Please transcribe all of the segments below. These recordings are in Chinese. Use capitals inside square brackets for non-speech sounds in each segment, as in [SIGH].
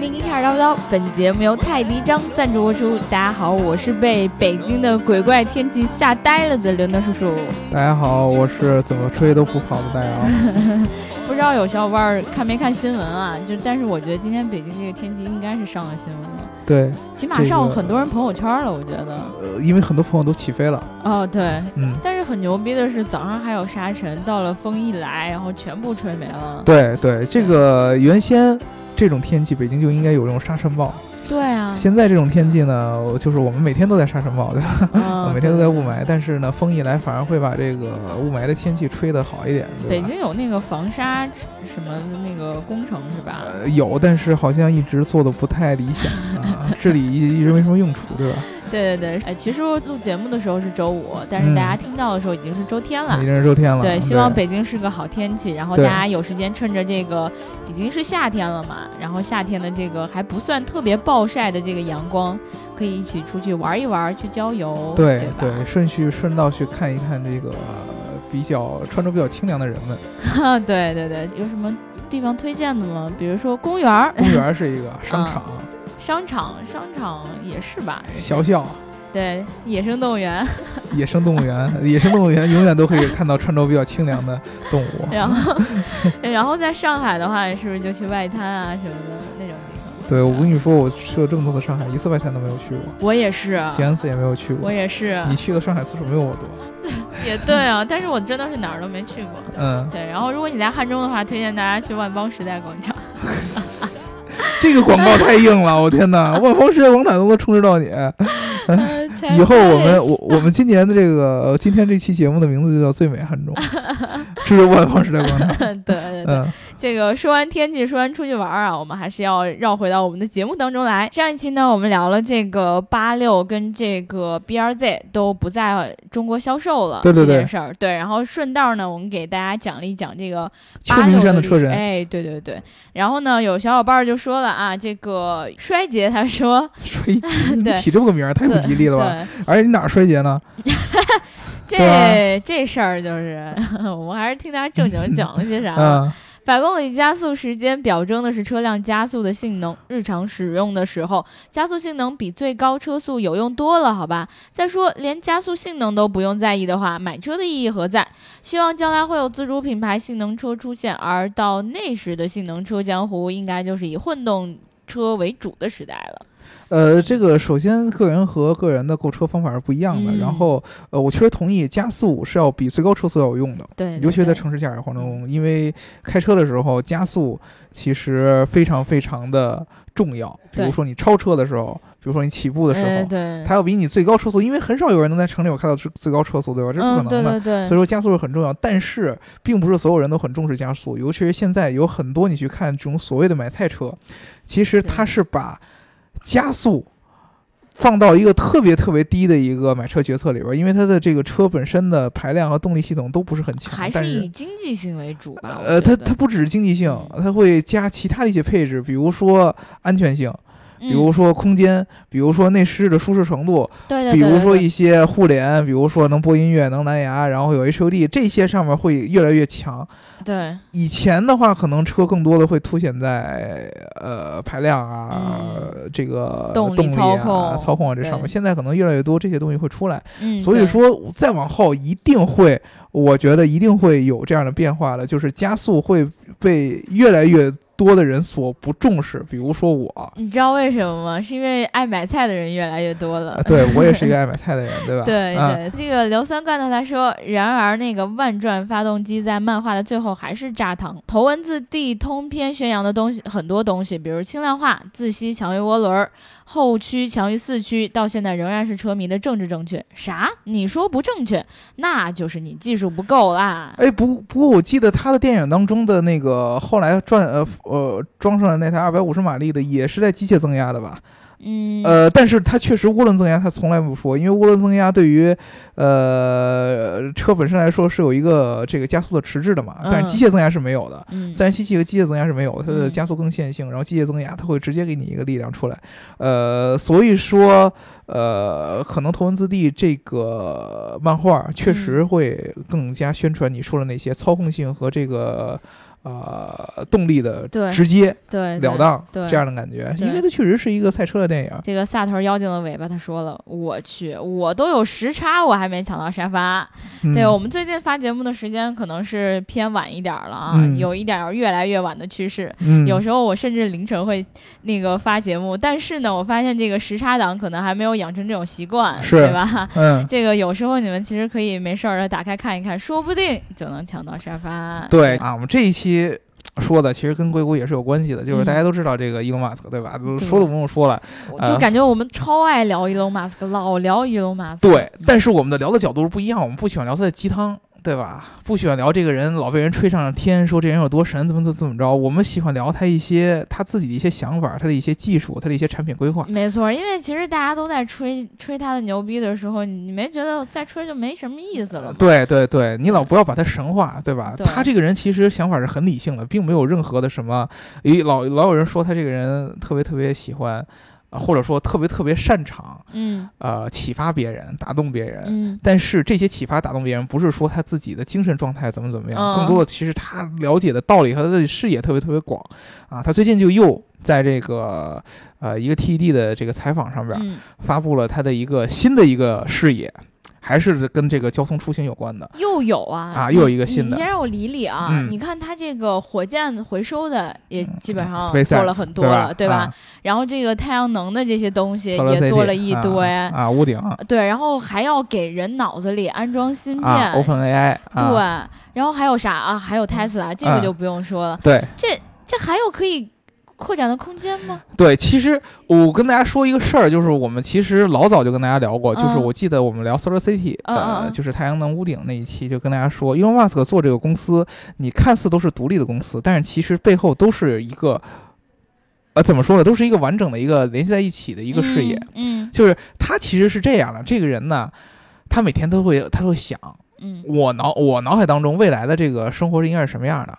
本地 Geek 叨叨，本节目由泰迪张赞助播出。大家好，我是被北京的鬼怪天气吓呆了的刘能叔叔。大家好，我是怎么吹都不跑的大姚。[LAUGHS] 不知道有小伙伴看没看新闻啊？就但是我觉得今天北京这个天气应该是上了新闻了。对，起码上很多人朋友圈了，我觉得。呃，因为很多朋友都起飞了。哦，[LAUGHS] 对，嗯。但是很牛逼的是，早上还有沙尘，到了风一来，然后全部吹没了。对对，这个原先。这种天气，北京就应该有这种沙尘暴。对啊，现在这种天气呢，就是我们每天都在沙尘暴，对吧？[LAUGHS] 每天都在雾霾，但是呢，风一来反而会把这个雾霾的天气吹得好一点。北京有那个防沙什么那个工程是吧？呃，有，但是好像一直做的不太理想啊，这里一一直没什么用处，对吧？对对对，哎，其实录节目的时候是周五，但是大家听到的时候已经是周天了，已经是周天了。对，希望北京是个好天气，然后大家有时间趁着这个已经是夏天了嘛，然后夏天的这个还不算特别暴晒的这个阳光，可以一起出去玩一玩，去郊游，对对，顺序顺道去看一看这个比较穿着比较清凉的人们。[LAUGHS] 对对对，有什么地方推荐的吗？比如说公园，公园是一个商场。[LAUGHS] 商场，商场也是吧？小小，对，野生动物园，[LAUGHS] 野生动物园，野生动物园永远都可以看到穿着比较清凉的动物。然后，然后在上海的话，是不是就去外滩啊什么的那种地方？对，我跟你说，我去了这么多次上海，一次外滩都没有去过。我也是，静安寺也没有去过。我也是。你去的上海次数没有我多。[LAUGHS] 也对啊，但是我真的是哪儿都没去过。嗯，对。然后，如果你在汉中的话，推荐大家去万邦时代广场。[LAUGHS] 这个广告太硬了，我天哪！万方时代广场都能充值到你。[LAUGHS] 以后我们我我们今年的这个今天这期节目的名字就叫最美汉中，[LAUGHS] 这是万方时代广场。对 [LAUGHS] 对对，这个说完天气，说完出去玩啊，我们还是要绕回到我们的节目当中来。上一期呢，我们聊了这个八六跟这个 B R Z 都不在中国销售了这件事儿。对，然后顺道呢，我们给大家讲了一讲这个秋名山的车神。哎，对对对。然后呢，有小伙伴就说了啊，这个衰竭，他说 [LAUGHS] 衰竭，[LAUGHS] 你起这么个名儿太不吉利了吧？而且你哪衰竭呢？[LAUGHS] 这这事儿就是，我们还是听他正经讲了些啥。百公里加速时间表征的是车辆加速的性能，日常使用的时候，加速性能比最高车速有用多了，好吧？再说，连加速性能都不用在意的话，买车的意义何在？希望将来会有自主品牌性能车出现，而到那时的性能车江湖，应该就是以混动车为主的时代了。呃，这个首先个人和个人的购车方法是不一样的。然后，呃，我确实同意加速是要比最高车速要有用的。对，尤其是在城市驾驶过程中，因为开车的时候加速其实非常非常的重要。比如说你超车的时候，比如说你起步的时候，对，它要比你最高车速，因为很少有人能在城里我开到最最高车速，对吧？这是不可能的。对。所以说加速是很重要，但是并不是所有人都很重视加速。尤其是现在有很多你去看这种所谓的买菜车，其实它是把加速放到一个特别特别低的一个买车决策里边，因为它的这个车本身的排量和动力系统都不是很强，还是以经济性为主吧。呃，它它不只是经济性，它会加其他的一些配置，比如说安全性。比如说空间，比如说内饰的舒适程度，对对对，比如说一些互联，比如说能播音乐、能蓝牙，然后有 HUD，这些上面会越来越强。对，以前的话，可能车更多的会凸显在呃排量啊，这个动力操控、操控啊这上面。现在可能越来越多这些东西会出来，所以说再往后一定会，我觉得一定会有这样的变化的，就是加速会被越来越。多的人所不重视，比如说我，你知道为什么吗？是因为爱买菜的人越来越多了。对我也是一个爱买菜的人，对吧？对 [LAUGHS] 对，这个硫酸罐头他说，然而那个万转发动机在漫画的最后还是炸膛。头文字 D 通篇宣扬的东西很多东西，比如轻量化、自吸强于涡轮。后驱强于四驱，到现在仍然是车迷的政治正确。啥？你说不正确，那就是你技术不够啦。哎，不不过我记得他的电影当中的那个后来转呃呃装上了那台二百五十马力的，也是在机械增压的吧？嗯，呃，但是它确实涡轮增压，它从来不说，因为涡轮增压对于，呃，车本身来说是有一个这个加速的迟滞的嘛，但是机械增压是没有的，自然吸气和机械增压是没有，它的加速更线性，然后机械增压它会直接给你一个力量出来，呃，所以说，呃，可能头文字 D 这个漫画确实会更加宣传你说的那些操控性和这个。呃，动力的对直接对了当对这样的感觉，因为它确实是一个赛车的电影。这个萨头妖精的尾巴，他说了：“我去，我都有时差，我还没抢到沙发。嗯对我们最近发节目的时间可能是偏晚一点了啊，嗯有一点越来越晚的趋势。嗯，有时候我甚至凌晨会那个发节目，但是呢，我发现这个时差党可能还没有养成这种习惯，是对吧？嗯，[LAUGHS] 这个有时候你们其实可以没事儿的打开看一看，说不定就能抢到沙发。对啊，我们这一期。说的其实跟硅谷也是有关系的，就是嗯大家都知道这个伊隆马斯克，对吧？嗯说都不用说了。就感觉我们超爱聊伊隆马斯克，老聊伊隆马斯克。对，但是我们的聊的角度是不一样，我们不喜欢聊他的鸡汤。对吧？不喜欢聊这个人，老被人吹上了天，说这人有多神，怎么怎么怎么着。我们喜欢聊他一些他自己的一些想法，他的一些技术，他的一些产品规划。没错，因为其实大家都在吹吹他的牛逼的时候，你没觉得再吹就没什么意思了吗？对对对，你老不要把他神化，对吧？对他这个人其实想法是很理性的，并没有任何的什么。诶，老老有人说他这个人特别特别喜欢。啊，或者说特别特别擅长，嗯，呃，启发别人，打动别人。嗯，但是这些启发打动别人，不是说他自己的精神状态怎么怎么样，嗯更多的其实他了解的道理和他的视野特别特别广。啊，他最近就又在这个呃一个 TED 的这个采访上边，嗯，发布了他的一个新的一个视野。还是跟这个交通出行有关的，又有啊啊，又有一个新的。你先让我理理啊，嗯、你看它这个火箭回收的也基本上做了很多了，对吧？啊、然后这个太阳能的这些东西也做了一堆啊,啊，屋顶对，然后还要给人脑子里安装芯片、啊、，OpenAI 对，然后还有啥啊？还有 Tesla，这个就不用说了。对，这这还有可以。扩展的空间吗？对，其实我跟大家说一个事儿，就是我们其实老早就跟大家聊过，嗯、就是我记得我们聊 Solar City，、嗯、呃，就是太阳能屋顶那一期，就跟大家说，因为 Musk 做这个公司，你看似都是独立的公司，但是其实背后都是一个，呃，怎么说呢，都是一个完整的一个联系在一起的一个事业。嗯，嗯就是他其实是这样的，这个人呢，他每天都会他都会想，嗯，我脑我脑海当中未来的这个生活是应该是什么样的。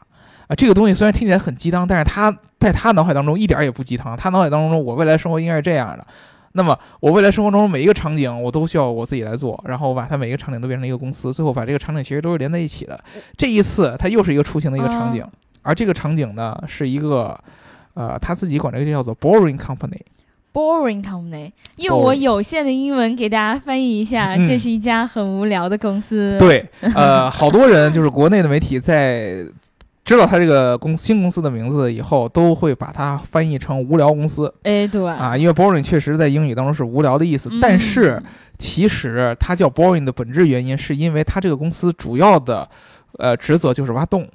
啊，这个东西虽然听起来很鸡汤，但是他在他脑海当中一点也不鸡汤。他脑海当中，我未来生活应该是这样的。那么，我未来生活中每一个场景，我都需要我自己来做，然后我把它每一个场景都变成一个公司，最后把这个场景其实都是连在一起的。这一次，它又是一个出行的一个场景，啊、而这个场景呢，是一个，呃，他自己管这个叫做 Boring Company。Boring Company，用我有限的英文给大家翻译一下，嗯、这是一家很无聊的公司。对，呃，好多人就是国内的媒体在。知道他这个公新公司的名字以后，都会把它翻译成“无聊公司”。哎，对啊，因为 boring 确实在英语当中是无聊的意思，嗯、但是其实它叫 boring 的本质原因，是因为它这个公司主要的呃职责就是挖洞。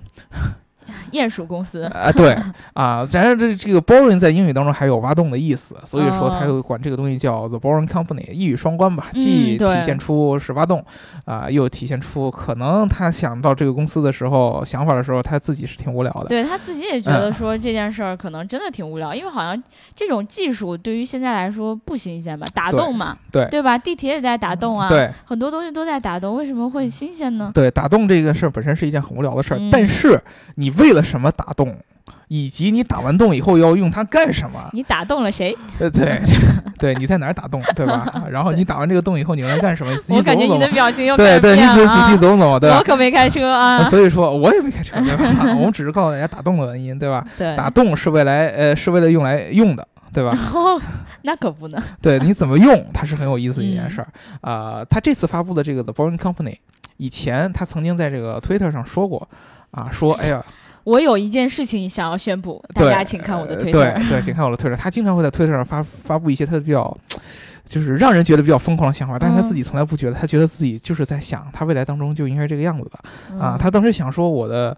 鼹鼠公司 [LAUGHS] 啊，对啊，然而这这个 boring 在英语当中还有挖洞的意思，所以说他又管这个东西叫 the boring company，一语双关吧，既体现出是挖洞啊，又体现出可能他想到这个公司的时候想法的时候，他自己是挺无聊的。对他自己也觉得说这件事儿可能真的挺无聊，嗯、因为好像这种技术对于现在来说不新鲜吧，打洞嘛，对对吧？地铁也在打洞啊，对，很多东西都在打洞，为什么会新鲜呢？对，打洞这个事儿本身是一件很无聊的事儿，嗯、但是你为了什么打洞？以及你打完洞以后要用它干什么？你打动了谁？呃，对，[LAUGHS] 对，你在哪儿打洞，对吧？[LAUGHS] 然后你打完这个洞以后，你能干什么？你自己我感觉你的表情又对对，你仔仔细走走，对吧？我可没开车啊，[LAUGHS] 所以说我也没开车，对吧？我们只是告诉大家打洞的原因，对吧？对，打洞是未来呃是为了用来用的。对吧？哦，那可不呢。对，你怎么用它是很有意思的一件事儿嗯啊、呃。他这次发布的这个 The Boring Company，以前他曾经在这个 Twitter 上说过啊，说哎呀。我有一件事情想要宣布，大家请看我的推特。对对，请看我的推特。他经常会在推特上发发布一些他比较，就是让人觉得比较疯狂的想法，但是他自己从来不觉得，他觉得自己就是在想，他未来当中就应该这个样子的、嗯、啊。他当时想说，我的，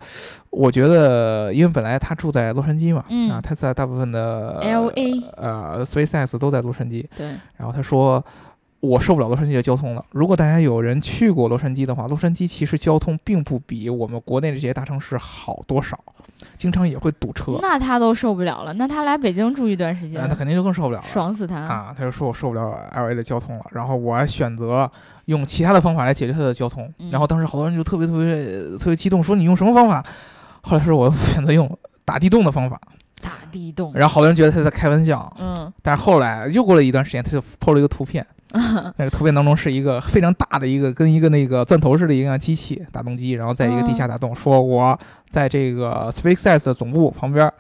我觉得，因为本来他住在洛杉矶嘛，嗯、啊，他在大部分的 L A 呃 SpaceX 都在洛杉矶。对。然后他说。我受不了洛杉矶的交通了。如果大家有人去过洛杉矶的话，洛杉矶其实交通并不比我们国内这些大城市好多少，经常也会堵车。那他都受不了了，那他来北京住一段时间，那他肯定就更受不了了，爽死他啊！他就说我受不了 L A 的交通了，然后我选择用其他的方法来解决他的交通。嗯、然后当时好多人就特别特别特别激动，说你用什么方法？后来说我选择用打地洞的方法。打地洞，然后好多人觉得他在开玩笑，嗯，但是后来又过了一段时间，他就 PO 了一个图片。[LAUGHS] 那个图片当中是一个非常大的一个跟一个那个钻头似的一个机器打洞机，然后在一个地下打洞，说我在这个 SpaceX 的总部旁边。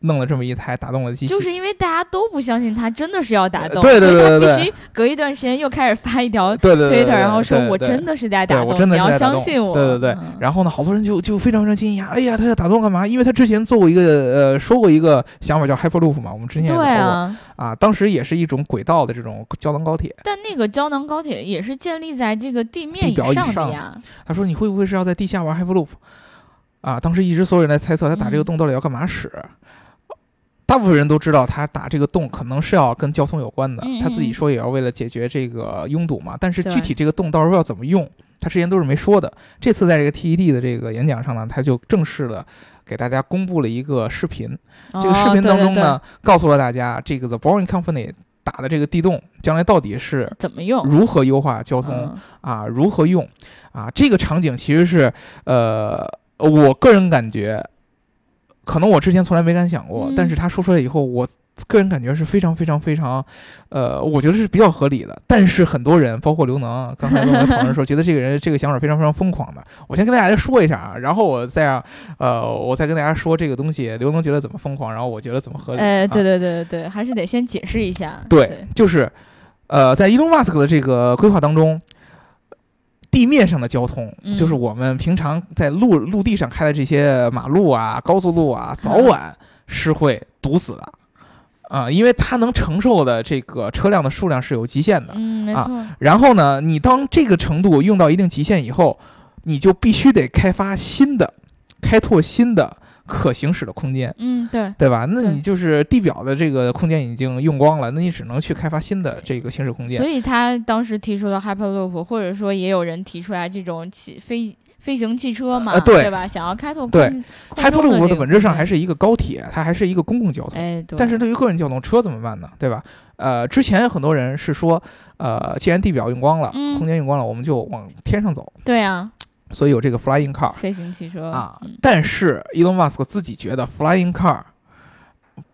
弄了这么一台打洞的机器，就是因为大家都不相信他真的是要打洞，对对对对，必须 [LAUGHS] 隔一段时间又开始发一条对对 Twitter，然后说我真的是在打洞，你要相信我。对对对，然后呢，好多人就就非常非常惊讶，哎呀，他在打洞干嘛？因为他之前做过一个呃，说过一个想法叫 Hyperloop 嘛，我们之前也说过啊，当时也是一种轨道的这种胶囊高铁，但那个胶囊高铁也是建立在这个地面以上的呀。他说你会不会是要在地下玩 Hyperloop？啊，当时一直所有人在猜测他打这个洞到底要干嘛使。大部分人都知道他打这个洞可能是要跟交通有关的，他自己说也要为了解决这个拥堵嘛。但是具体这个洞到时候要怎么用，他之前都是没说的。这次在这个 TED 的这个演讲上呢，他就正式的给大家公布了一个视频。这个视频当中呢，告诉了大家这个 The Boring Company 打的这个地洞将来到底是怎么用，如何优化交通啊，如何用啊？这个场景其实是呃，我个人感觉。可能我之前从来没敢想过，但是他说出来以后，我个人感觉是非常非常非常，呃，我觉得是比较合理的。但是很多人，包括刘能，刚才跟我们讨论说，觉得这个人这个想法非常非常疯狂的。[LAUGHS] 我先跟大家说一下啊，然后我再让，呃，我再跟大家说这个东西，刘能觉得怎么疯狂，然后我觉得怎么合理。哎，对对对对对，还是得先解释一下。对，就是，呃，在伊隆马斯克的这个规划当中。地面上的交通，就是我们平常在陆陆地上开的这些马路啊、高速路啊，早晚是会堵死的，啊，因为它能承受的这个车辆的数量是有极限的，嗯，没错。然后呢，你当这个程度用到一定极限以后，你就必须得开发新的，开拓新的。可行驶的空间，嗯，对，对吧？那你就是地表的这个空间已经用光了，那你只能去开发新的这个行驶空间。所以他当时提出了 Hyperloop，或者说也有人提出来这种起飞飞行汽车嘛，对吧？想要开拓对 Hyperloop 的本质上还是一个高铁，它还是一个公共交通。哎，但是对于个人交通，车怎么办呢？对吧？呃，之前很多人是说，呃，既然地表用光了，空间用光了，我们就往天上走。对呀。所以有这个 flying car 飞行汽车啊，但是 Elon Musk 自己觉得 flying car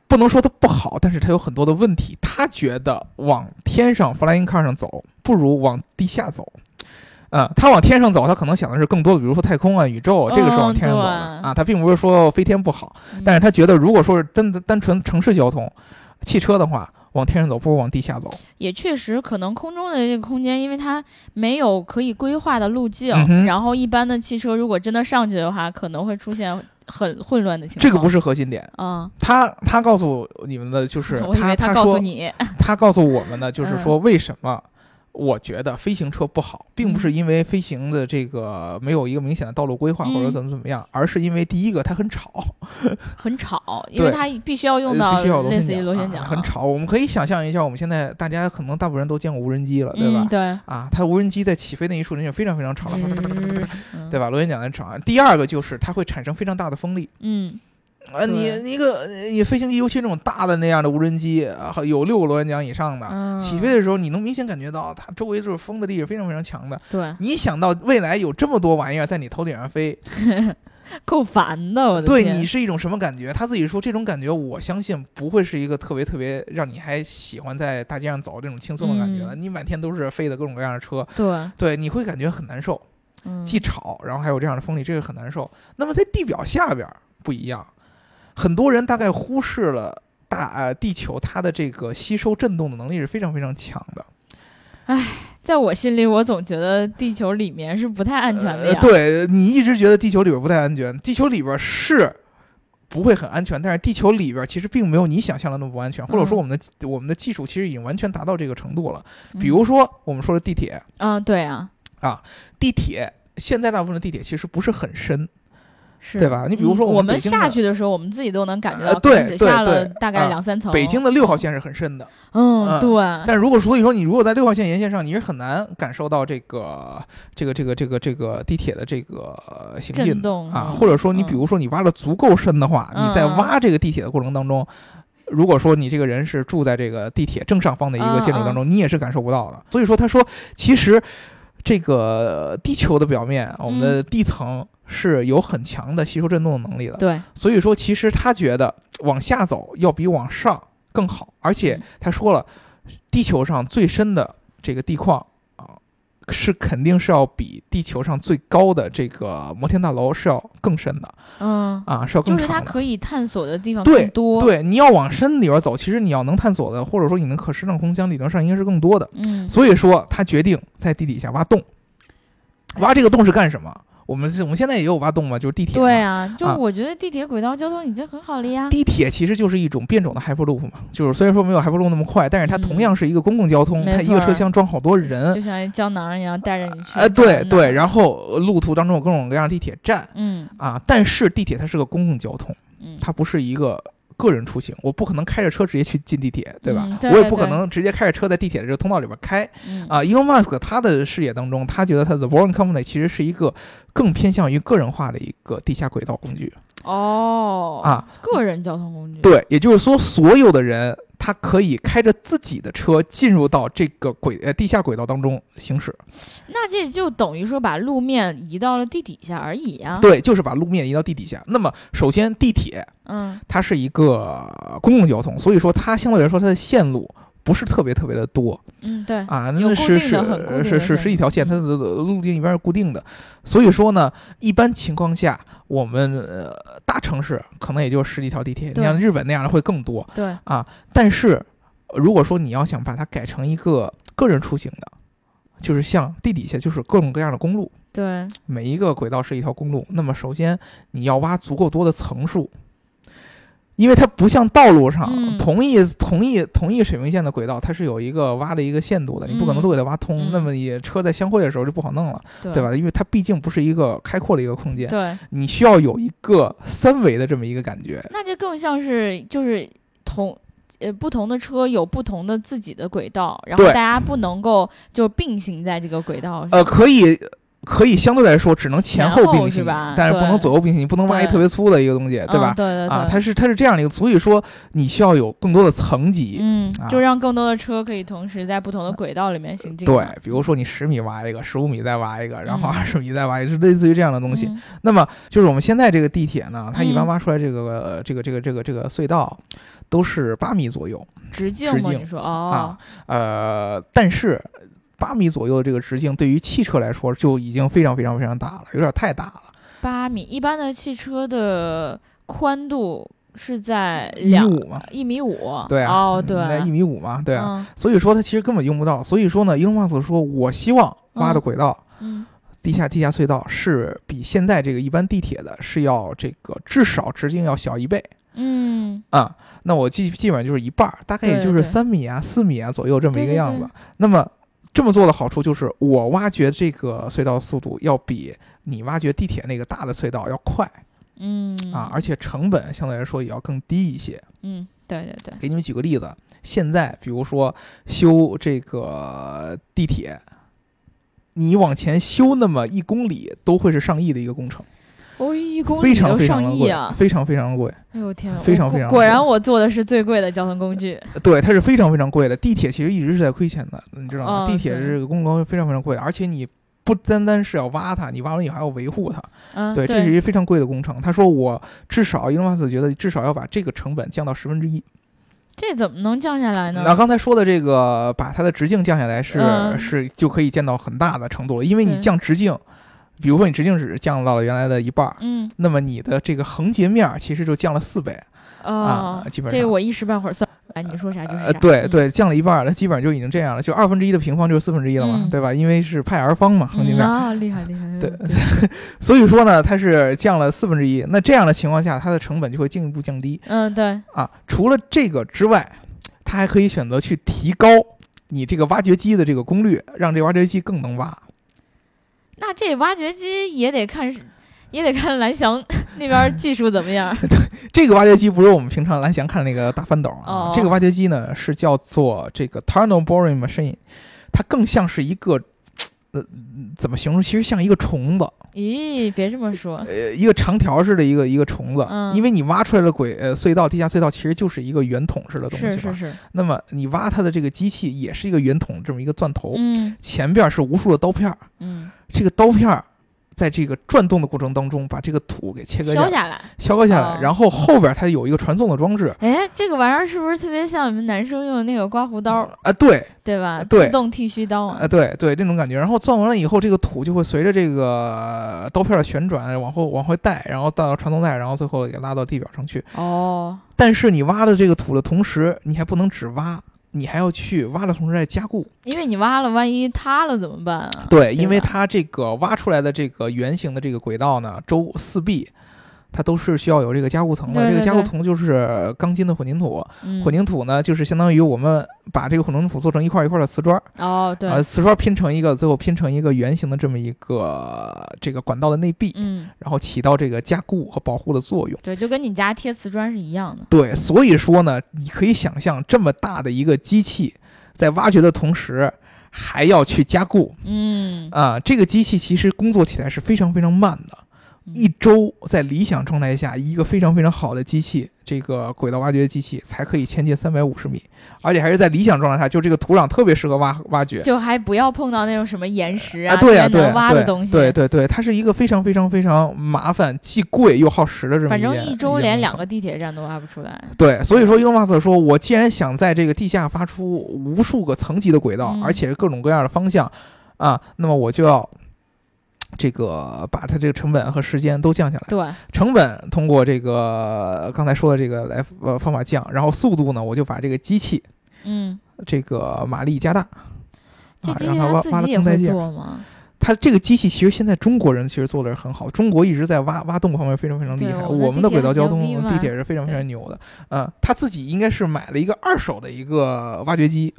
不能说它不好，但是它有很多的问题。他觉得往天上 flying car 上走不如往地下走。嗯，他往天上走，他可能想的是更多的，比如说太空啊、宇宙，这个是往天上走的啊。他并不是说飞天不好，但是他觉得如果说是真的单纯城市交通，汽车的话。往天上走不如往地下走，也确实可能空中的这个空间，因为它没有可以规划的路径，然后一般的汽车如果真的上去的话，可能会出现很混乱的情况。这个不是核心点啊，他他告诉你们的就是他他告诉你，他告诉我们的就是说为什么。我觉得飞行车不好，并不是因为飞行的这个没有一个明显的道路规划或者怎么怎么样，而是因为第一个它很吵，[LAUGHS] 很吵，因为它必须要用到类似于螺旋桨，很吵。我们可以想象一下，我们现在大家可能大部分人都见过无人机了，对吧？对啊，它无人机在起飞那一瞬间就非常非常吵了，[LAUGHS] 对吧？螺旋桨在吵。第二个就是它会产生非常大的风力，嗯。啊，你一个你飞行机，尤其那种大的那样的无人机，啊，有六个螺旋桨以上的，起飞的时候，你能明显感觉到它周围就是风的力是非常非常强的。对，你想到未来有这么多玩意儿在你头顶上飞，[LAUGHS] 够烦的。我的对你是一种什么感觉？他自己说这种感觉，我相信不会是一个特别特别让你还喜欢在大街上走这种轻松的感觉了。你满天都是飞的各种各样的车，对对，你会感觉很难受，既吵，然后还有这样的风力，这个很难受。那么在地表下边不一样。很多人大概忽视了大呃地球它的这个吸收震动的能力是非常非常强的。唉，在我心里，我总觉得地球里面是不太安全的呀。对你一直觉得地球里边不太安全，地球里边是不会很安全，但是地球里边其实并没有你想象的那么不安全，或者说我们的我们的技术其实已经完全达到这个程度了。比如说我们说的地铁，嗯，对啊，啊，地铁现在大部分的地铁其实不是很深。对吧？你比如说我们下去的时候，我们自己都能感觉到，对下了大概两三层。北京的六号线是很深的，嗯，对。但如果所以说你如果在六号线沿线上，你是很难感受到这个这个这个这个这个地铁的这个行进啊。或者说你比如说你挖了足够深的话，你在挖这个地铁的过程当中，如果说你这个人是住在这个地铁正上方的一个建筑当中，你也是感受不到的。所以说他说，其实这个地球的表面，我们的地层。是有很强的吸收震动的能力的，对，所以说其实他觉得往下走要比往上更好，而且他说了，地球上最深的这个地矿啊，是肯定是要比地球上最高的这个摩天大楼是要更深的。嗯啊，是要更就是它可以探索的地方更多。对，你要往深里边走，其实你要能探索的，或者说你能可施展空间理论上应该是更多的。嗯，所以说他决定在地底下挖洞。挖这个洞是干什么？我们我们现在也有挖洞嘛，就是地铁。对啊，就我觉得地铁轨道交通已经很好了呀。地铁其实就是一种变种的 hyperloop 嘛，就是虽然说没有 hyperloop 那么快，但是它同样是一个公共交通，它一个车厢装好多人，就像胶囊一样带着你去。呃，对对，然后路途当中有各种各样的地铁站，嗯啊，但是地铁它是个公共交通，嗯，它不是一个。个人出行，我不可能开着车直接去进地铁，对吧？我也不可能直接开着车在地铁的这个通道里边开。啊，Elon Musk 他的视野当中，他觉得他的 Boring Company 其实是一个更偏向于个人化的一个地下轨道工具。哦，啊，个人交通工具。对，也就是说，所有的人。他可以开着自己的车进入到这个轨呃地下轨道当中行驶，那这就等于说把路面移到了地底下而已呀。对，就是把路面移到地底下。那么首先地铁，嗯，它是一个公共交通，所以说它相对来说它的线路。不是特别特别的多，嗯，对。啊，那是是是是是一条线，它的路径一般是固定的，所以说呢，一般情况下，我们呃大城市可能也就十几条地铁，你像日本那样的会更多，对。啊，但是如果说你要想把它改成一个个人出行的，就是像地底下就是各种各样的公路，对，每一个轨道是一条公路，那么首先你要挖足够多的层数。因为它不像道路上同一同一同一水平线的轨道，它是有一个挖的一个限度的，你不可能都给它挖通。那么也车在相会的时候就不好弄了，对吧？因为它毕竟不是一个开阔的一个空间，对，你需要有一个三维的这么一个感觉。那就更像是就是同呃不同的车有不同的自己的轨道，然后大家不能够就并行在这个轨道上。呃，可以。可以相对来说只能前后并行，但是不能左右并行，你不能挖一特别粗的一个东西，对吧？对对啊，它是它是这样的一个，所以说你需要有更多的层级，嗯，就让更多的车可以同时在不同的轨道里面行进。对，比如说你十米挖一个，十五米再挖一个，然后二十米再挖一个，是类似于这样的东西。那么就是我们现在这个地铁呢，它一般挖出来这个这个这个这个这个隧道都是八米左右直径吗？你说啊？呃，但是。八米左右的这个直径，对于汽车来说就已经非常非常非常大了，有点太大了。八米，一般的汽车的宽度是在一米五嘛？一米五，对啊，哦，对，在一米五嘛，对啊。所以说它其实根本用不到。所以说呢，伊隆马斯说，我希望挖的轨道，嗯，地下地下隧道是比现在这个一般地铁的是要这个至少直径要小一倍。嗯啊，那我基基本上就是一半，大概也就是三米啊、四米啊左右这么一个样子。那么这么做的好处就是，我挖掘这个隧道速度要比你挖掘地铁那个大的隧道要快，嗯啊，而且成本相对来说也要更低一些。嗯，对对对。给你们举个例子，现在比如说修这个地铁，你往前修那么一公里都会是上亿的一个工程。哦，一公里都上亿啊！非常非常贵。哎呦天，非常非常果然我坐的是最贵的交通工具。对，它是非常非常贵的。地铁其实一直是在亏钱的，你知道吗？地铁这个公共非常非常贵，而且你不单单是要挖它，你挖完以后还要维护它。嗯，对，这是一个非常贵的工程。他说我至少伊隆马斯觉得至少要把这个成本降到十分之一。这怎么能降下来呢？那刚才说的这个把它的直径降下来是是就可以降到很大的程度了，因为你降直径。比如说你直径只降到了原来的一半儿，嗯，那么你的这个横截面其实就降了四倍，啊，基本上。这我一时半会儿算，哎，你说啥就是啥，对对，降了一半儿，它基本上就已经这样了，就二分之一的平方就是四分之一了嘛，对吧？因为是派 r 方嘛，横截面啊，厉害厉害，[LAUGHS] 对，所以说呢，它是降了四分之一，那这样的情况下，它的成本就会进一步降低，嗯，对，啊，除了这个之外，它还可以选择去提高你这个挖掘机的这个功率，让这挖掘机更能挖。那这挖掘机也得看，也得看蓝翔 [LAUGHS] 那边技术怎么样。[LAUGHS] 对，这个挖掘机不是我们平常蓝翔看的那个大翻斗啊。哦。这个挖掘机呢是叫做这个 tunnel boring machine，它更像是一个，呃，怎么形容？其实像一个虫子。咦，别这么说。呃，一个长条似的一个一个虫子。嗯。因为你挖出来的轨呃隧道，地下隧道其实就是一个圆筒式的东西是是是。那么你挖它的这个机器也是一个圆筒这么一个钻头。嗯。前边是无数的刀片。嗯。这个刀片儿在这个转动的过程当中，把这个土给切割削下来，削割下来，然后后边它有一个传送的装置。哎，这个玩意儿是不是特别像你们男生用的那个刮胡刀啊？对，对吧？对，自动剃须刀啊？对对，这种感觉。然后钻完了以后，这个土就会随着这个刀片的旋转往后往回带，然后到传送带，然后最后给拉到地表上去。哦。但是你挖的这个土的同时，你还不能只挖。你还要去挖的同时再加固，因为你挖了，万一塌了怎么办啊？对，因为它这个挖出来的这个圆形的这个轨道呢，周四壁。它都是需要有这个加固层的，这个加固层就是钢筋的混凝土，混凝土呢就是相当于我们把这个混凝土做成一块一块的瓷砖，哦，对，瓷砖拼成一个，最后拼成一个圆形的这么一个这个管道的内壁，嗯，然后起到这个加固和保护的作用。对，就跟你家贴瓷砖是一样的。对，所以说呢，你可以想象这么大的一个机器，在挖掘的同时还要去加固，嗯，啊，这个机器其实工作起来是非常非常慢的。一周在理想状态下，一个非常非常好的机器，这个轨道挖掘机器才可以前进三百五十米，而且还是在理想状态下，就这个土壤特别适合挖挖掘，就还不要碰到那种什么岩石啊，对啊，对挖的东西。对对对，它是一个非常非常非常麻烦、既贵又耗时的这么。反正一周连两个地铁站都挖不出来。对，所以说伊隆马斯克说：“我既然想在这个地下发出无数个层级的轨道，而且是各种各样的方向，啊，那么我就要。”这个把它这个成本和时间都降下来，对，成本通过这个刚才说的这个来呃方法降，然后速度呢，我就把这个机器，嗯，这个马力加大，这机器它自己也会做吗？它这个机器其实现在中国人其实做的是很好，中国一直在挖挖洞方面非常非常厉害。我们的轨道交通地铁是非常非常牛的。嗯，他自己应该是买了一个二手的一个挖掘机，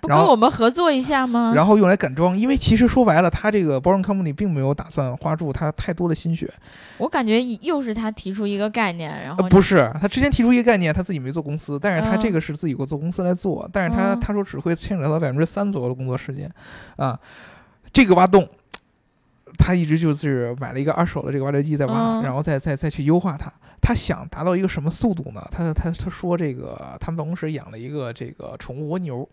不跟我们合作一下吗？然后用来赶装，因为其实说白了，他这个包容 company 并没有打算花住他太多的心血。我感觉又是他提出一个概念，然后不是他之前提出一个概念，他自己没做公司，但是他这个是自己做公司来做，但是他他说只会牵扯到百分之三左右的工作时间，啊，这个挖洞。他一直就是买了一个二手的这个挖掘机在挖，然后再再再去优化它。他想达到一个什么速度呢？他他他说这个他们办公室养了一个这个宠物蜗牛，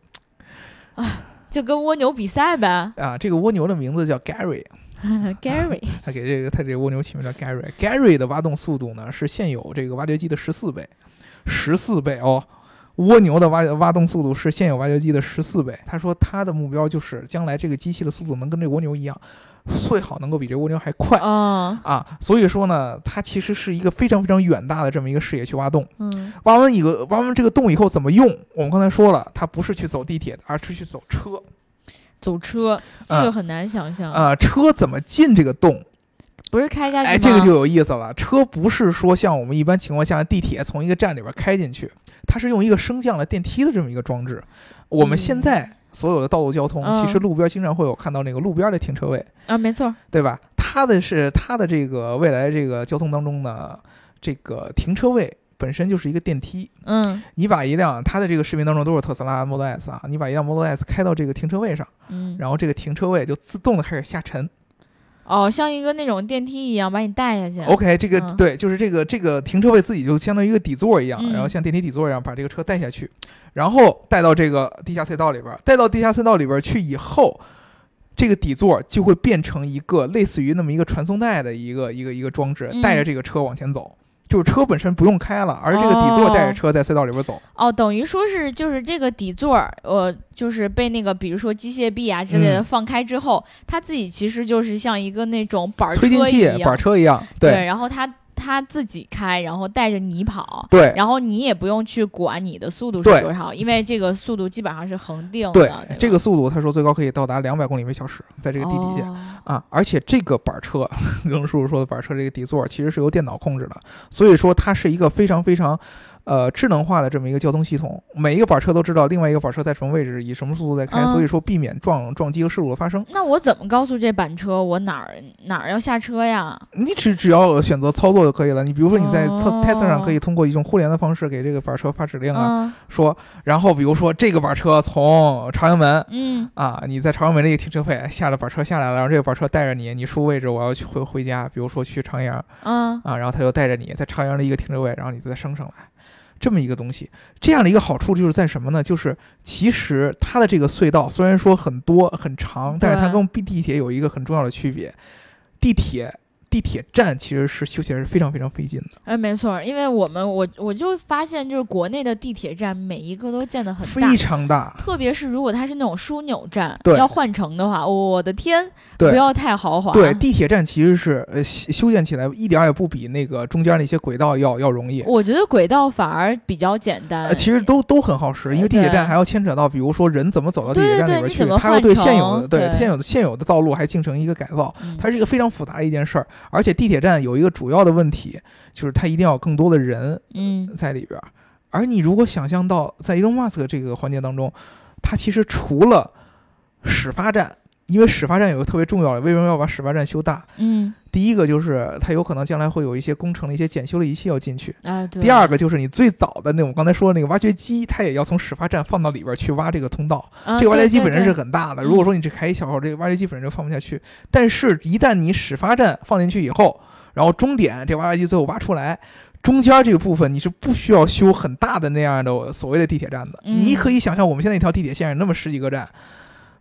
啊，就跟蜗牛比赛呗。啊，这个蜗牛的名字叫 Gary，Gary，[LAUGHS] [LAUGHS] 他给这个他这个蜗牛起名叫 Gary。Gary 的挖洞速度呢是现有这个挖掘机的十四倍，十四倍哦。蜗牛的挖挖洞速度是现有挖掘机的十四倍。他说他的目标就是将来这个机器的速度能跟这蜗牛一样。最好能够比这蜗牛还快啊啊！所以说呢，它其实是一个非常非常远大的这么一个视野去挖洞。嗯，挖完一个挖完这个洞以后怎么用？我们刚才说了，它不是去走地铁的，而是去走车。走车，这个很难想象啊！车怎么进这个洞？不是开下去哎，这个就有意思了。车不是说像我们一般情况下地铁从一个站里边开进去，它是用一个升降的电梯的这么一个装置。我们现在。所有的道路交通，其实路边经常会有看到那个路边的停车位啊，没错，对吧？它的是它的这个未来这个交通当中呢，这个停车位本身就是一个电梯。嗯，你把一辆它的这个视频当中都是特斯拉 Model S 啊，你把一辆 Model S 开到这个停车位上，嗯，然后这个停车位就自动的开始下沉。哦，像一个那种电梯一样把你带下去。OK，这个对，就是这个这个停车位自己就相当于一个底座一样，然后像电梯底座一样把这个车带下去，然后带到这个地下隧道里边，带到地下隧道里边去以后，这个底座就会变成一个类似于那么一个传送带的一个一个一个装置，带着这个车往前走。就是车本身不用开了，而这个底座带着车在隧道里边走。哦，等于说是就是这个底座，呃，就是被那个比如说机械臂啊之类的放开之后，它自己其实就是像一个那种板车一样，板车一样。对，然后它。他自己开，然后带着你跑，对，然后你也不用去管你的速度是多少，因为这个速度基本上是恒定的。对，这个速度他说最高可以到达两百公里每小时，在这个地底下啊，而且这个板车，[LAUGHS] 跟叔叔说的板车这个底座其实是由电脑控制的，所以说它是一个非常非常。呃，智能化的这么一个交通系统，每一个板车都知道另外一个板车在什么位置，以什么速度在开，所以说避免撞撞击和事故的发生。那我怎么告诉这板车我哪儿哪儿要下车呀？你只只要选择操作就可以了。你比如说你在特特斯拉上可以通过一种互联的方式给这个板车发指令啊，说，然后比如说这个板车从朝阳门，嗯，啊，你在朝阳门那个停车位下了板车下来了，然后这个板车带着你，你输位置我要去回回家，比如说去长阳，嗯，啊，然后他就带着你在朝阳的一个停车位，然后你就再升上来。这么一个东西，这样的一个好处就是在什么呢？就是其实它的这个隧道虽然说很多很长，但是它跟地地铁有一个很重要的区别，地铁。地铁站其实是修起来是非常非常费劲的。哎，没错，因为我们我我就发现，就是国内的地铁站每一个都建的很大，非常大。特别是如果它是那种枢纽站，要换乘的话，我的天，不要太豪华。对，地铁站其实是呃修建起来一点也不比那个中间那些轨道要要容易。我觉得轨道反而比较简单。其实都都很耗时，因为地铁站还要牵扯到，比如说人怎么走到地铁站里边去，它要对现有的对现有的现有的道路还进行一个改造，它是一个非常复杂的一件事儿。而且地铁站。有一个主要的问题，就是它一定要更多的人嗯在里边儿。而你如果想象到在 Elon Musk 这个环节当中，它其实除了始发站，因为始发站有个特别重要的，为什么要把始发站修大？嗯，第一个就是它有可能将来会有一些工程的一些检修的仪器要进去啊。第二个就是你最早的那种刚才说的那个挖掘机，它也要从始发站放到里边去挖这个通道。这个挖掘机本身是很大的，如果说你只开一小号，这个挖掘机本身就放不下去。但是，一旦你始发站放进去以后，然后终点这挖掘机最后挖出来，中间这个部分你是不需要修很大的那样的所谓的地铁站的。你可以想象我们现在一条地铁线上那么十几个站，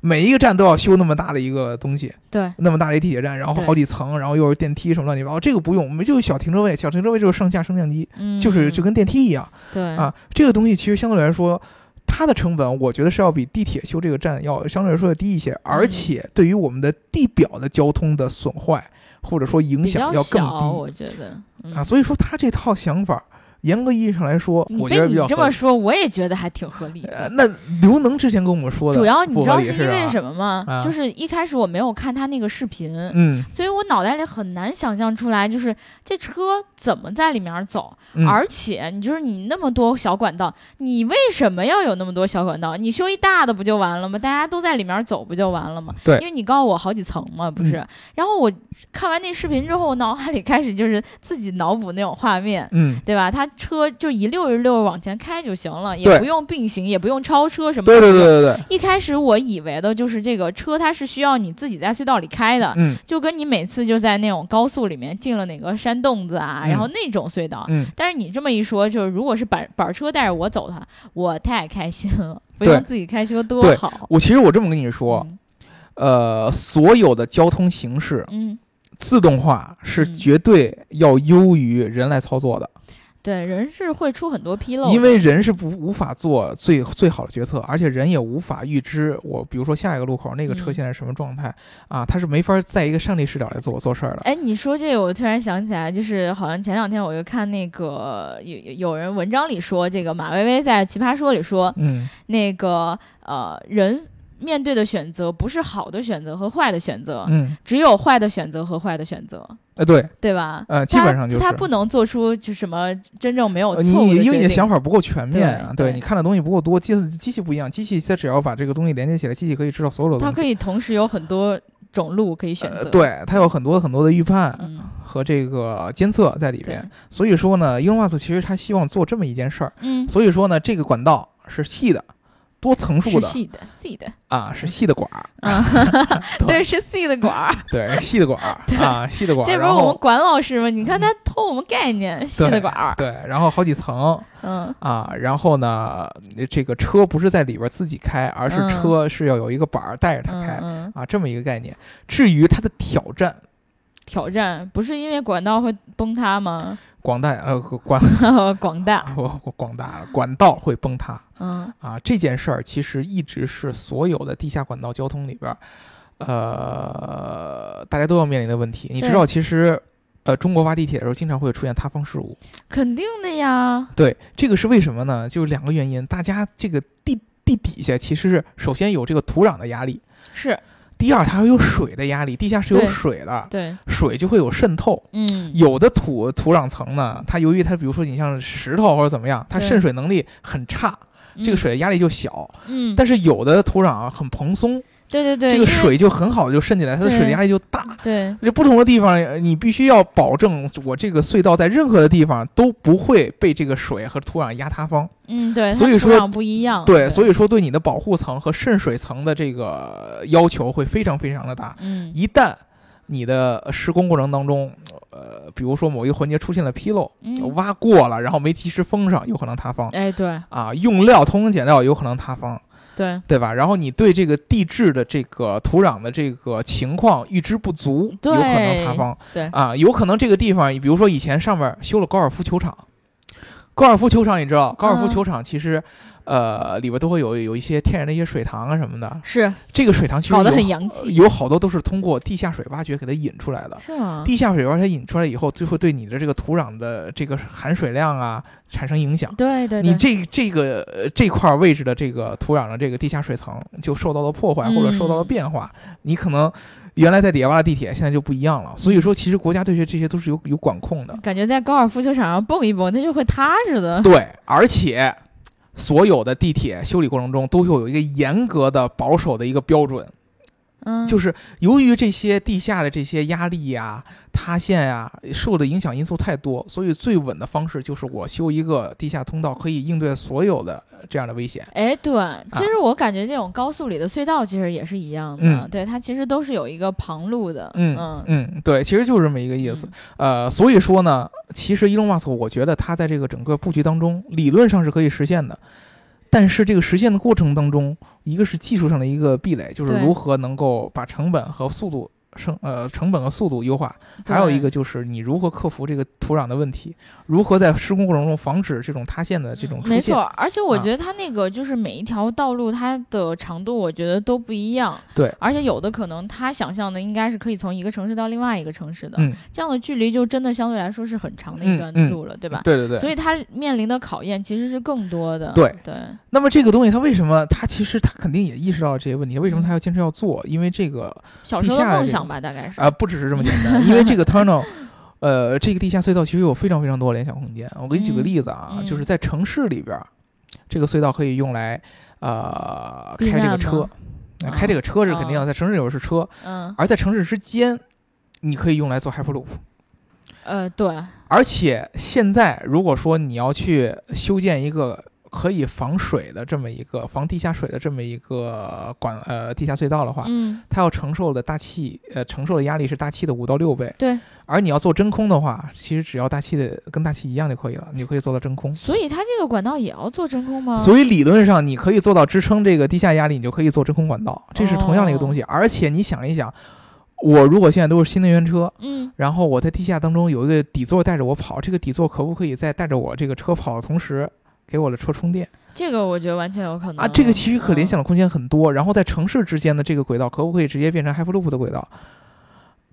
每一个站都要修那么大的一个东西，对，那么大的一地铁站，然后好几层，然后又是电梯什么乱七八糟，这个不用，我们就小停车位，小停车位就是上下升降机，就是就跟电梯一样。对啊，这个东西其实相对来说，它的成本我觉得是要比地铁修这个站要相对来说要低一些，而且对于我们的地表的交通的损坏。或者说影响要更低，我觉得啊，所以说他这套想法。严格意义上来说，我觉得你这么说，我也觉得还挺合理的。那刘能之前跟我们说的，主要你知道是因为什么吗？就是一开始我没有看他那个视频，嗯，所以我脑袋里很难想象出来，就是这车怎么在里面走。而且你就是你那么多小管道，你为什么要有那么多小管道？你修一大的不就完了吗？大家都在里面走不就完了吗？对，因为你告诉我好几层嘛，不是？然后我看完那视频之后，我脑海里开始就是自己脑补那种画面，嗯，对吧？他车就一。溜一溜往前开就行了，也不用并行，也不用超车什么的。对对对对对。一开始我以为的就是这个车，它是需要你自己在隧道里开的，嗯，就跟你每次就在那种高速里面进了哪个山洞子啊，然后那种隧道。嗯。但是你这么一说，就是如果是板板车带着我走的，我太开心了，不用自己开车多好。我其实我这么跟你说，呃，所有的交通形式，嗯，自动化是绝对要优于人来操作的。对，人是会出很多纰漏，因为人是不无法做最最好的决策，而且人也无法预知我，比如说下一个路口那个车现在什么状态啊，他是没法在一个上帝视角来做做事儿的。哎，你说这个，我突然想起来，就是好像前两天我就看那个有有人文章里说，这个马薇薇在《奇葩说》里说，嗯，那个呃人。面对的选择不是好的选择和坏的选择，嗯，只有坏的选择和坏的选择，呃，对，对吧？呃，基本上就是。他不能做出就什么真正没有错你因为你的想法不够全面啊，对你看的东西不够多，机机器不一样，机器它只要把这个东西连接起来，机器可以知道所有的东西。它可以同时有很多种路可以选择，对，它有很多很多的预判和这个监测在里边。所以说呢，英 o 斯其实他希望做这么一件事儿，嗯，所以说呢，这个管道是细的。多层数的，细的，细的啊，是细的管儿啊，[LAUGHS] 对，是细的管儿，对，细的管儿啊，细的管儿。这不是我们管老师吗？你看他偷我们概念，细的管儿。对，然后好几层，嗯啊，然后呢，这个车不是在里边自己开，而是车是要有一个板儿带着它开啊，这么一个概念。至于它的挑战，挑战不是因为管道会崩塌吗？广大呃广 [LAUGHS] 广大广大管道会崩塌，嗯啊这件事儿其实一直是所有的地下管道交通里边，呃大家都要面临的问题。你知道其实，呃中国挖地铁的时候经常会出现塌方事故，肯定的呀。对，这个是为什么呢？就是两个原因，大家这个地地底下其实是首先有这个土壤的压力，是。第二，它会有水的压力，地下是有水的，对，水就会有渗透。嗯，有的土土壤层呢，它由于它，比如说你像石头或者怎么样，它渗水能力很差，这个水的压力就小。嗯，但是有的土壤很蓬松。对对对，这个水就很好的就渗进来，它的水压力就大。对，就不同的地方，你必须要保证我这个隧道在任何的地方都不会被这个水和土壤压塌方。嗯，对，所以说不一样。对，所以说对你的保护层和渗水层的这个要求会非常非常的大。嗯，一旦你的施工过程当中，呃，比如说某一个环节出现了纰漏，挖过了，然后没及时封上，有可能塌方。哎，对。啊，用料通风减料有可能塌方。对对吧？然后你对这个地质的这个土壤的这个情况预知不足，有可能塌方。对啊，有可能这个地方，比如说以前上面修了高尔夫球场，高尔夫球场你知道，高尔夫球场其实。呃，里边都会有有一些天然的一些水塘啊什么的。是这个水塘其实搞得很洋气，有好多都是通过地下水挖掘给它引出来的。是吗？地下水挖掘引出来以后，最后对你的这个土壤的这个含水量啊产生影响。对对。你这这个这块位置的这个土壤的这个地下水层就受到了破坏或者受到了变化，你可能原来在底下挖的地铁现在就不一样了。所以说，其实国家对这这些都是有有管控的。感觉在高尔夫球场上蹦一蹦，它就会塌似的。对，而且。所有的地铁修理过程中都会有一个严格的保守的一个标准，嗯，就是由于这些地下的这些压力呀、塌陷呀，受的影响因素太多，所以最稳的方式就是我修一个地下通道，可以应对所有的。这样的危险，哎，对，其实我感觉这种高速里的隧道其实也是一样的，对，它其实都是有一个旁路的，嗯嗯。嗯，对，其实就是这么一个意思，呃，所以说呢，其实伊隆马斯克，我觉得他在这个整个布局当中，理论上是可以实现的，但是这个实现的过程当中，一个是技术上的一个壁垒，就是如何能够把成本和速度。成呃成本和速度优化，还有一个就是你如何克服这个土壤的问题，如何在施工过程中防止这种塌陷的这种出现。没错，而且我觉得它那个就是每一条道路它的长度，我觉得都不一样。对，而且有的可能他想象的应该是可以从一个城市到另外一个城市的，嗯，这样的距离就真的相对来说是很长的一段路了，对吧？对对对。所以它面临的考验其实是更多的。对对。那么这个东西它为什么它其实它肯定也意识到了这些问题？为什么它要坚持要做？因为这个小时候的梦想吧，大概是啊。不只是这么简单，因为这个 tunnel，[LAUGHS] 呃，这个地下隧道其实有非常非常多联想空间。我给你举个例子啊，就是在城市里边，这个隧道可以用来呃开这个车，开这个车是肯定的，在城市里边是车，嗯，而在城市之间，你可以用来做 hyperloop。呃，对。而且现在如果说你要去修建一个。可以防水的这么一个防地下水的这么一个管呃地下隧道的话，嗯，它要承受的大气呃承受的压力是大气的五到六倍。对，而你要做真空的话，其实只要大气的跟大气一样就可以了，你就可以做到真空。所以它这个管道也要做真空吗？所以理论上你可以做到支撑这个地下压力，你就可以做真空管道，这是同样的一个东西。而且你想一想，我如果现在都是新能源车，嗯，然后我在地下当中有一个底座带着我跑，这个底座可不可以在带着我这个车跑的同时？给我的车充电，这个我觉得完全有可能啊。这个其实可联想的空间很多。然后在城市之间的这个轨道，可不可以直接变成 Hyperloop 的轨道？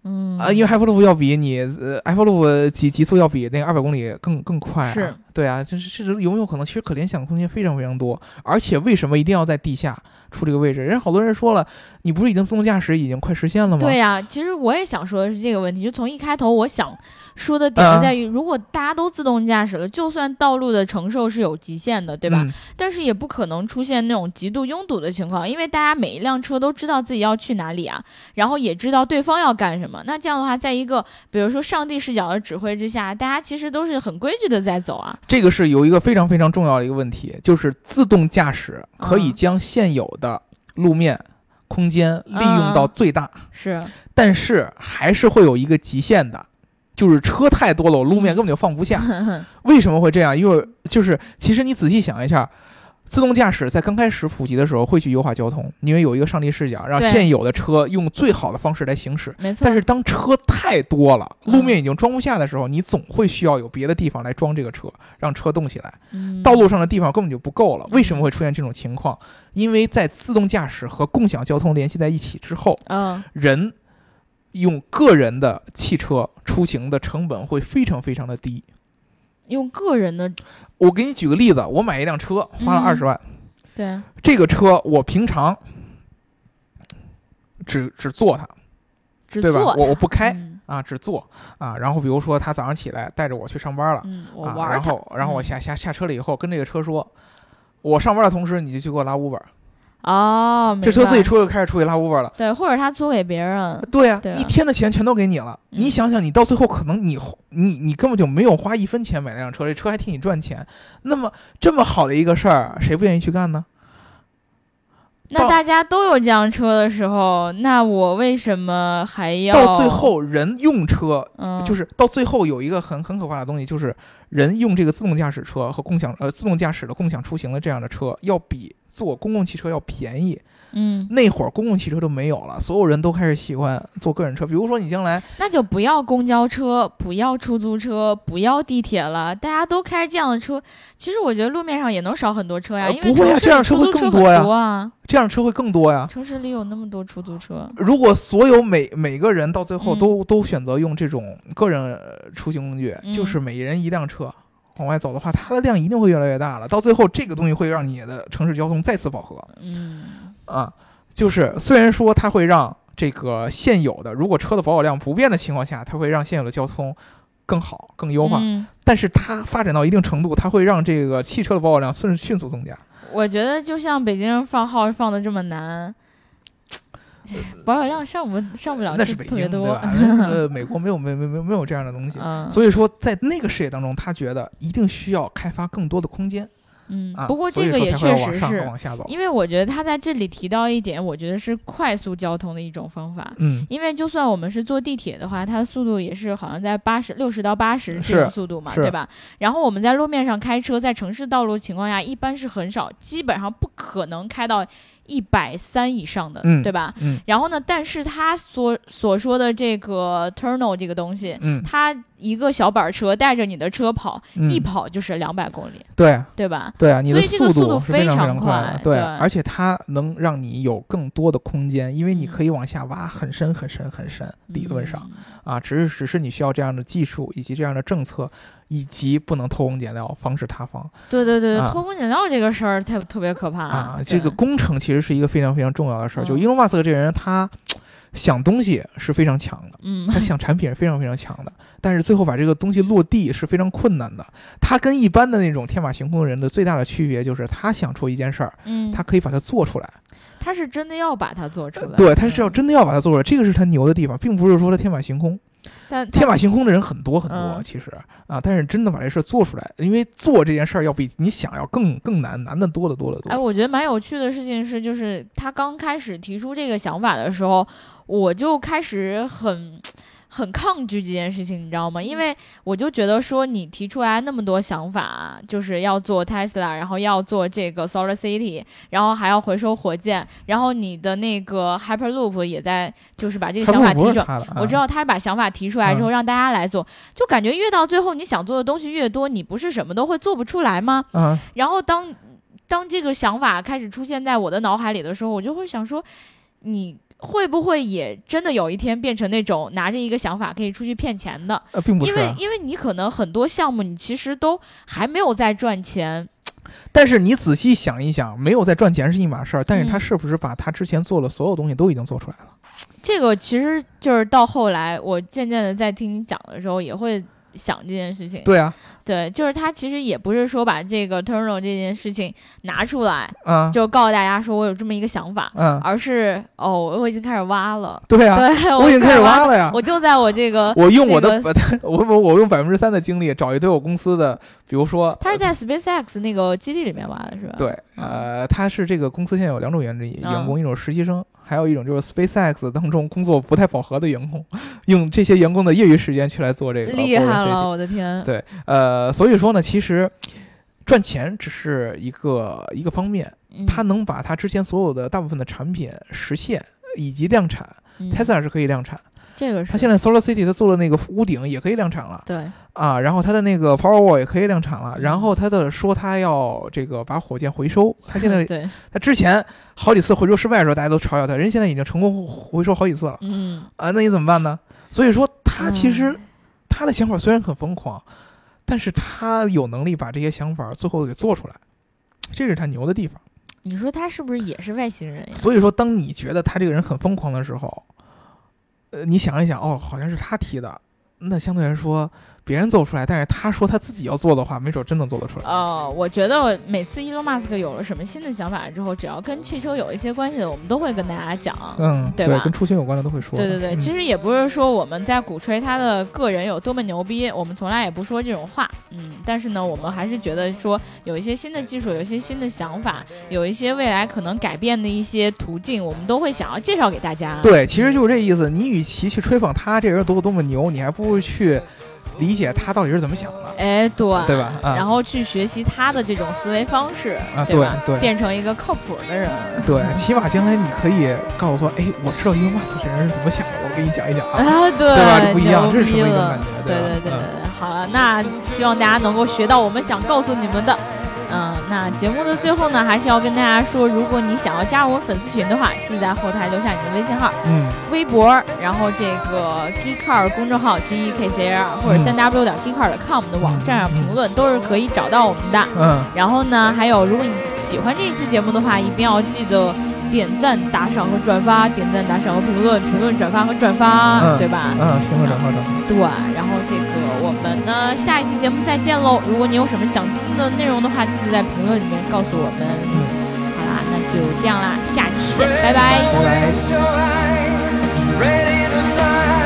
嗯啊，因为 Hyperloop 要比你呃 Hyperloop 极极速要比那个二百公里更更快。是，对啊，就是是有没有可能？其实可联想的空间非常非常多。而且为什么一定要在地下出这个位置？人好多人说了，你不是已经自动驾驶已经快实现了吗？对呀，其实我也想说的是这个问题。就从一开头我想。说的点在于，如果大家都自动驾驶了，就算道路的承受是有极限的，对吧？但是也不可能出现那种极度拥堵的情况，因为大家每一辆车都知道自己要去哪里啊，然后也知道对方要干什么。那这样的话，在一个比如说上帝视角的指挥之下，大家其实都是很规矩的在走啊。这个是有一个非常非常重要的一个问题，就是自动驾驶可以将现有的路面空间利用到最大，是，但是还是会有一个极限的。就是车太多了，我路面根本就放不下。为什么会这样？因为就是其实你仔细想一下，自动驾驶在刚开始普及的时候会去优化交通，因为有一个上帝视角，让现有的车用最好的方式来行驶。没错。但是当车太多了，路面已经装不下的时候，你总会需要有别的地方来装这个车，让车动起来。道路上的地方根本就不够了。为什么会出现这种情况？因为在自动驾驶和共享交通联系在一起之后，嗯，人。用个人的汽车出行的成本会非常非常的低。用个人的，我给你举个例子，我买一辆车花了二十万，对，这个车我平常只只坐它，对吧？我我不开啊，只坐啊。然后比如说他早上起来带着我去上班了，啊，然后然后我下下下车了以后跟这个车说，我上班的同时你就去给我拉 Uber。哦，这车自己出去开始出去拉 Uber 了，对，或者他租给别人，对呀，一天的钱全都给你了。你想想，你到最后可能你你你根本就没有花一分钱买那辆车，这车还替你赚钱。那么这么好的一个事儿，谁不愿意去干呢？那大家都有这样车的时候，那我为什么还要？到最后，人用车，就是到最后有一个很很可怕的东西，就是人用这个自动驾驶车和共享呃自动驾驶的共享出行的这样的车，要比坐公共汽车要便宜。嗯，那会儿公共汽车都没有了，所有人都开始喜欢坐个人车。比如说你将来，那就不要公交车，不要出租车，不要地铁了，大家都开这样的车。其实我觉得路面上也能少很多车呀，因为不会啊，这样车会更多呀。这样车会更多呀。城市里有那么多出租车。如果所有每每个人到最后都都选择用这种个人出行工具，就是每人一辆车往外走的话，它的量一定会越来越大了。到最后，这个东西会让你的城市交通再次饱和。嗯。啊，就是虽然说它会让这个现有的，如果车的保有量不变的情况下，它会让现有的交通更好、更优化。嗯。但是它发展到一定程度，它会让这个汽车的保有量迅迅速增加。我觉得就像北京人放号放的这么难，保有量上不上不了，[LAUGHS] 那是北京对吧？呃，美国没有没没没没有这样的东西。所以说，在那个视野当中，他觉得一定需要开发更多的空间。嗯，不过这个也确实是，因为我觉得他在这里提到一点，我觉得是快速交通的一种方法。嗯，因为就算我们是坐地铁的话，它的速度也是好像在八十六十到八十这种速度嘛，对吧？然后我们在路面上开车，在城市道路情况下，一般是很少，基本上不可能开到。一百三以上的，对吧？嗯。然后呢？但是他所所说的这个 Turno 这个东西，嗯，它一个小板车带着你的车跑，一跑就是两百公里，对，对吧？对啊，你的速度非常快，对，而且它能让你有更多的空间，因为你可以往下挖很深很深很深。理论上，啊，只是只是你需要这样的技术以及这样的政策。以及不能偷工减料，防止塌方。对对对，偷工减料这个事儿特特别可怕啊！这个工程其实是一个非常非常重要的事儿。就伊隆马斯克这人，他想东西是非常强的，嗯，他想产品是非常非常强的，但是最后把这个东西落地是非常困难的。他跟一般的那种天马行空的人的最大的区别就是，他想出一件事儿，嗯，他可以把它做出来。他是真的要把它做出来，对，他是要真的要把它做出来，这个是他牛的地方，并不是说他天马行空。但天马行空的人很多很多，其实啊，但是真的把这事做出来，因为做这件事儿要比你想要更更难，难的多的多的多。哎，我觉得蛮有趣的事情是，就是他刚开始提出这个想法的时候，我就开始很。很抗拒这件事情，你知道吗？因为我就觉得说，你提出来那么多想法，就是要做 Tesla，然后要做这个 Solar City，然后还要回收火箭，然后你的那个 Hyperloop 也在，就是把这个想法提出来。我知道他把想法提出来之后，让大家来做，就感觉越到最后，你想做的东西越多，你不是什么都会做不出来吗？嗯。然后当当这个想法开始出现在我的脑海里的时候，我就会想说，你。会不会也真的有一天变成那种拿着一个想法可以出去骗钱的？呃，并不是，因为因为你可能很多项目你其实都还没有在赚钱，但是你仔细想一想，没有在赚钱是一码事儿，但是他是不是把他之前做的所有东西都已经做出来了？这个其实就是到后来，我渐渐的在听你讲的时候也会。想这件事情，对啊，对，就是他其实也不是说把这个 Turno 这件事情拿出来，嗯，就告诉大家说我有这么一个想法，嗯，而是哦，我已经开始挖了，对啊，对，我已经开始挖了呀，我就在我这个，我用我的，[LAUGHS] 我我我用百分之三的精力找一堆我公司的，比如说，他是在 SpaceX 那个基地里面挖的是吧？对，呃，他是这个公司现在有两种员员工，一种实习生。还有一种就是 SpaceX 当中工作不太饱和的员工，用这些员工的业余时间去来做这个。厉害了，我的天！对，呃，所以说呢，其实赚钱只是一个一个方面，他能把他之前所有的大部分的产品实现以及量产，Tesla 是可以量产。这个是他现在 Solar City 他做的那个屋顶也可以量产了，对啊，然后他的那个 Powerwall 也可以量产了，然后他的说他要这个把火箭回收，他现在 [LAUGHS] 对，他之前好几次回收失败的时候，大家都嘲笑他，人现在已经成功回收好几次了，嗯啊，那你怎么办呢？所以说他其实他的想法虽然很疯狂，但是他有能力把这些想法最后给做出来，这是他牛的地方。你说他是不是也是外星人呀？所以说，当你觉得他这个人很疯狂的时候。呃，你想一想，哦，好像是他提的，那相对来说。别人做不出来，但是他说他自己要做的话，没准真能做得出来。哦，我觉得每次伊隆马斯克有了什么新的想法之后，只要跟汽车有一些关系的，我们都会跟大家讲，嗯，对吧？跟出行有关的都会说。对对对，其实也不是说我们在鼓吹他的个人有多么牛逼，我们从来也不说这种话，嗯。但是呢，我们还是觉得说有一些新的技术，有一些新的想法，有一些未来可能改变的一些途径，我们都会想要介绍给大家。对，其实就是这意思。你与其去吹捧他这人多么多么牛，你还不如去。理解他到底是怎么想的。哎，对，对吧？然后去学习他的这种思维方式，对吧？对，变成一个靠谱的人。对，起码将来你可以告诉说，哎，我知道一个哇塞这人是怎么想的，我给你讲一讲啊。啊，对，对吧？不一样，这是什么一种感觉？对对对对，好了，那希望大家能够学到我们想告诉你们的。嗯，那节目的最后呢，还是要跟大家说，如果你想要加入我们粉丝群的话，记得在后台留下你的微信号，嗯，微博，然后这个 geekcar 公众号 g e k c r 或者三 w 点 geekcar 点 com 的网站上评论，都是可以找到我们的。嗯，然后呢，还有如果你喜欢这一期节目的话，一定要记得。点赞、打赏和转发，点赞、打赏和评论，评论、转发和转发，对吧？嗯，评论、转发、转发。对，然后这个我们呢，下一期节目再见喽！如果你有什么想听的内容的话，记得在评论里面告诉我们。嗯，好啦，那就这样啦，下期见，拜拜。拜拜。